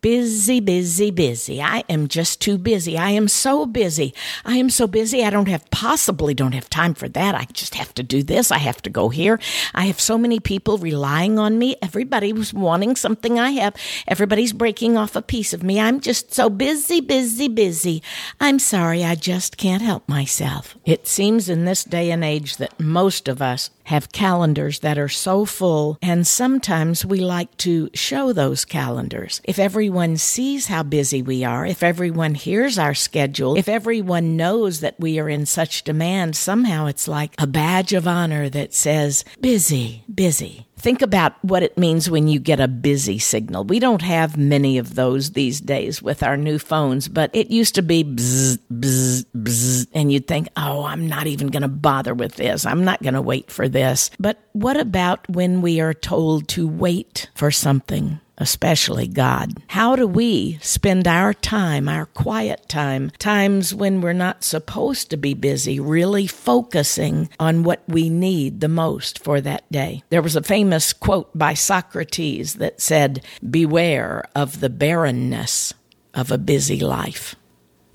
Busy, busy, busy. I am just too busy. I am so busy. I am so busy. I don't have possibly don't have time for that. I just have to do this. I have to go here. I have so many people relying on me. Everybody was wanting something I have. Everybody's breaking off a piece of me. I'm just so busy, busy, busy. I'm sorry. I just can't help myself. It seems in this day and age that most of us have calendars that are so full, and sometimes we like to show those calendars. If everyone sees how busy we are, if everyone hears our schedule, if everyone knows that we are in such demand, somehow it's like a badge of honor that says, busy, busy. Think about what it means when you get a busy signal. We don't have many of those these days with our new phones, but it used to be bzz, bzz, bzz, and you'd think, oh, I'm not even going to bother with this. I'm not going to wait for this. But what about when we are told to wait for something? Especially God. How do we spend our time, our quiet time, times when we're not supposed to be busy, really focusing on what we need the most for that day? There was a famous quote by Socrates that said, Beware of the barrenness of a busy life.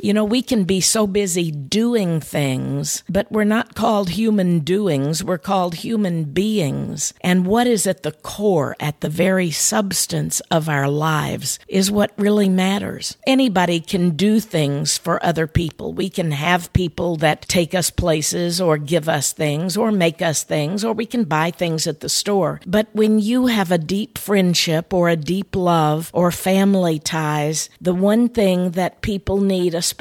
You know, we can be so busy doing things, but we're not called human doings, we're called human beings. And what is at the core, at the very substance of our lives, is what really matters. Anybody can do things for other people. We can have people that take us places or give us things or make us things, or we can buy things at the store. But when you have a deep friendship or a deep love or family ties, the one thing that people need, especially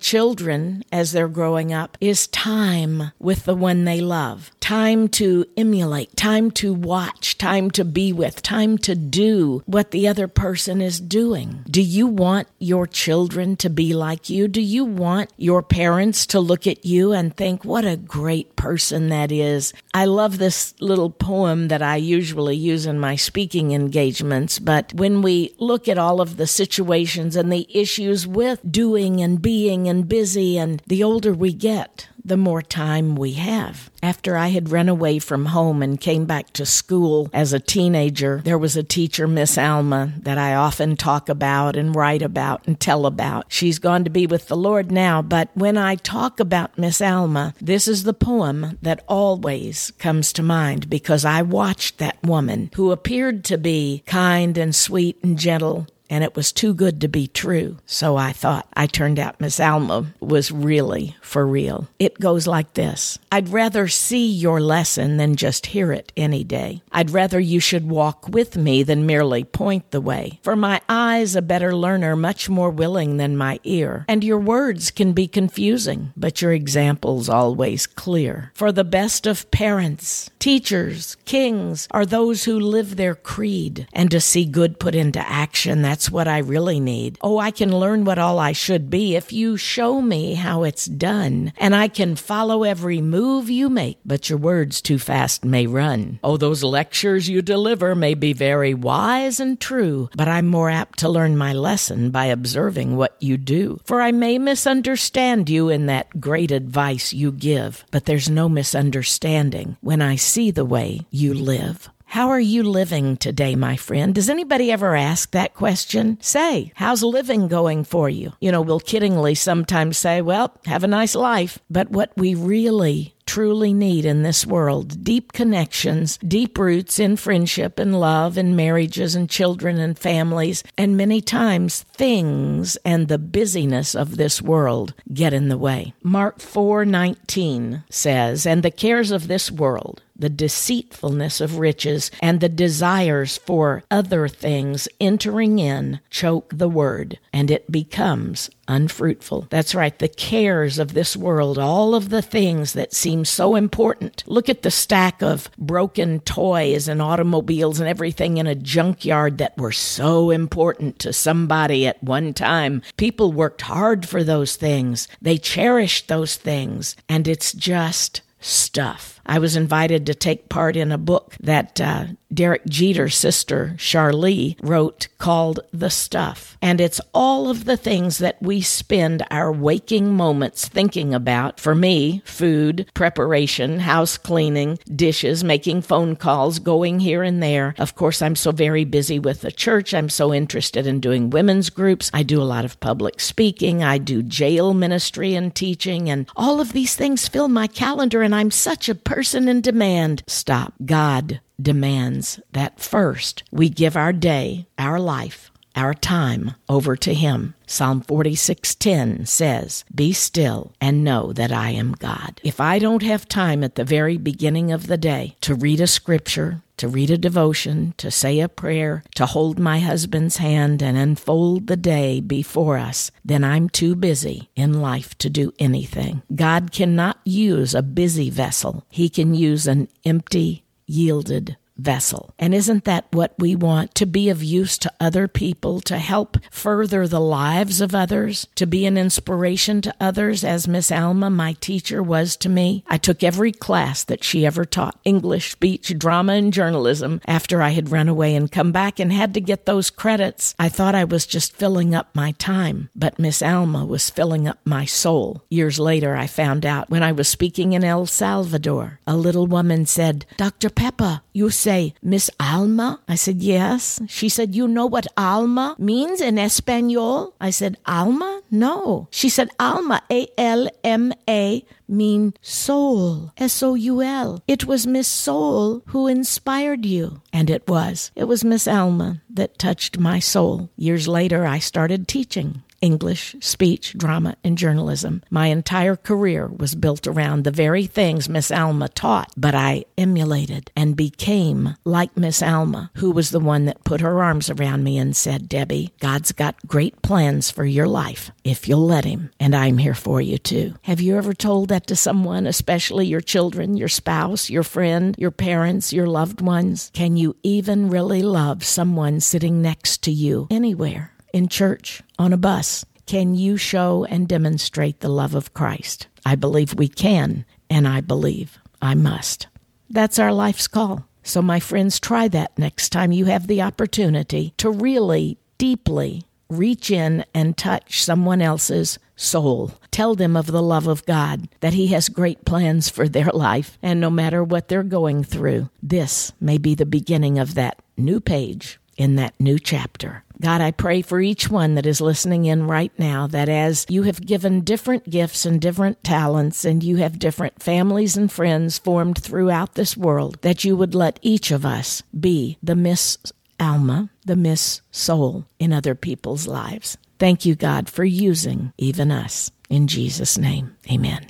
children as they're growing up, is time with the one they love. Time to emulate, time to watch, time to be with, time to do what the other person is doing. Do you want your children to be like you? Do you want your parents to look at you and think, what a great person that is? I love this little poem that I usually use in my speaking engagements, but when we look at all of the situations and the issues with doing and and being and busy, and the older we get, the more time we have. After I had run away from home and came back to school as a teenager, there was a teacher, Miss Alma, that I often talk about and write about and tell about. She's gone to be with the Lord now, but when I talk about Miss Alma, this is the poem that always comes to mind because I watched that woman who appeared to be kind and sweet and gentle and it was too good to be true. So I thought. I turned out Miss Alma was really for real. It goes like this I'd rather see your lesson than just hear it any day. I'd rather you should walk with me than merely point the way. For my eye's a better learner, much more willing than my ear. And your words can be confusing, but your example's always clear. For the best of parents, teachers, kings are those who live their creed. And to see good put into action, that's that's what I really need. Oh, I can learn what all I should be if you show me how it's done, and I can follow every move you make, but your words too fast may run. Oh, those lectures you deliver may be very wise and true, but I'm more apt to learn my lesson by observing what you do. For I may misunderstand you in that great advice you give, but there's no misunderstanding when I see the way you live. How are you living today, my friend? Does anybody ever ask that question? Say, how's living going for you? You know, we'll kiddingly sometimes say, well, have a nice life. But what we really truly need in this world deep connections, deep roots in friendship and love and marriages and children and families, and many times things and the busyness of this world get in the way. Mark 4:19 says, "And the cares of this world the deceitfulness of riches, and the desires for other things entering in choke the word, and it becomes unfruitful. That's right, the cares of this world, all of the things that seem so important. Look at the stack of broken toys and automobiles and everything in a junkyard that were so important to somebody at one time. People worked hard for those things, they cherished those things, and it's just stuff. I was invited to take part in a book that uh, Derek Jeter's sister, Sharlee, wrote called The Stuff. And it's all of the things that we spend our waking moments thinking about. For me, food, preparation, house cleaning, dishes, making phone calls, going here and there. Of course, I'm so very busy with the church. I'm so interested in doing women's groups. I do a lot of public speaking. I do jail ministry and teaching. And all of these things fill my calendar, and I'm such a person in demand. Stop. God demands that first we give our day, our life, our time over to him. Psalm 46:10 says, "Be still and know that I am God." If I don't have time at the very beginning of the day to read a scripture, to read a devotion, to say a prayer, to hold my husband's hand and unfold the day before us, then I'm too busy in life to do anything. God cannot use a busy vessel. He can use an empty, yielded vessel. And isn't that what we want? To be of use to other people, to help further the lives of others, to be an inspiration to others, as Miss Alma, my teacher, was to me. I took every class that she ever taught English, speech, drama, and journalism after I had run away and come back and had to get those credits. I thought I was just filling up my time, but Miss Alma was filling up my soul. Years later, I found out when I was speaking in El Salvador, a little woman said, Dr. Peppa, you said say, Miss Alma? I said, Yes. She said, You know what Alma means in Espanol? I said, Alma? No. She said, Alma, A L M A, mean soul, S O U L. It was Miss Soul who inspired you. And it was. It was Miss Alma that touched my soul. Years later, I started teaching. English, speech, drama, and journalism. My entire career was built around the very things Miss Alma taught, but I emulated and became like Miss Alma, who was the one that put her arms around me and said, Debbie, God's got great plans for your life if you'll let Him, and I'm here for you too. Have you ever told that to someone, especially your children, your spouse, your friend, your parents, your loved ones? Can you even really love someone sitting next to you anywhere? In church, on a bus? Can you show and demonstrate the love of Christ? I believe we can, and I believe I must. That's our life's call. So, my friends, try that next time you have the opportunity to really deeply reach in and touch someone else's soul. Tell them of the love of God, that He has great plans for their life, and no matter what they're going through, this may be the beginning of that new page in that new chapter. God, I pray for each one that is listening in right now that as you have given different gifts and different talents, and you have different families and friends formed throughout this world, that you would let each of us be the Miss Alma, the Miss Soul in other people's lives. Thank you, God, for using even us. In Jesus' name, amen.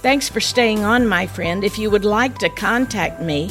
Thanks for staying on, my friend. If you would like to contact me,